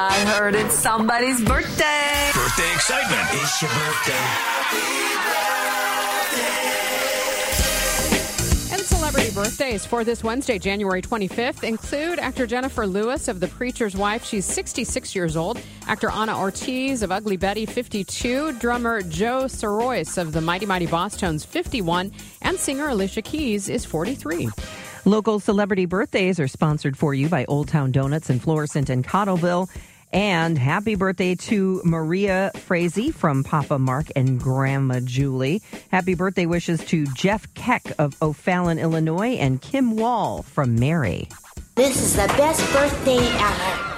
I heard it's somebody's birthday. Birthday excitement. It's your birthday. And celebrity birthdays for this Wednesday, January 25th, include actor Jennifer Lewis of The Preacher's Wife. She's 66 years old. Actor Ana Ortiz of Ugly Betty, 52. Drummer Joe Sirois of the Mighty Mighty Bosstones, 51. And singer Alicia Keys is 43. Local celebrity birthdays are sponsored for you by Old Town Donuts in Florissant and Cottleville. And happy birthday to Maria Frazee from Papa Mark and Grandma Julie. Happy birthday wishes to Jeff Keck of O'Fallon, Illinois, and Kim Wall from Mary. This is the best birthday ever.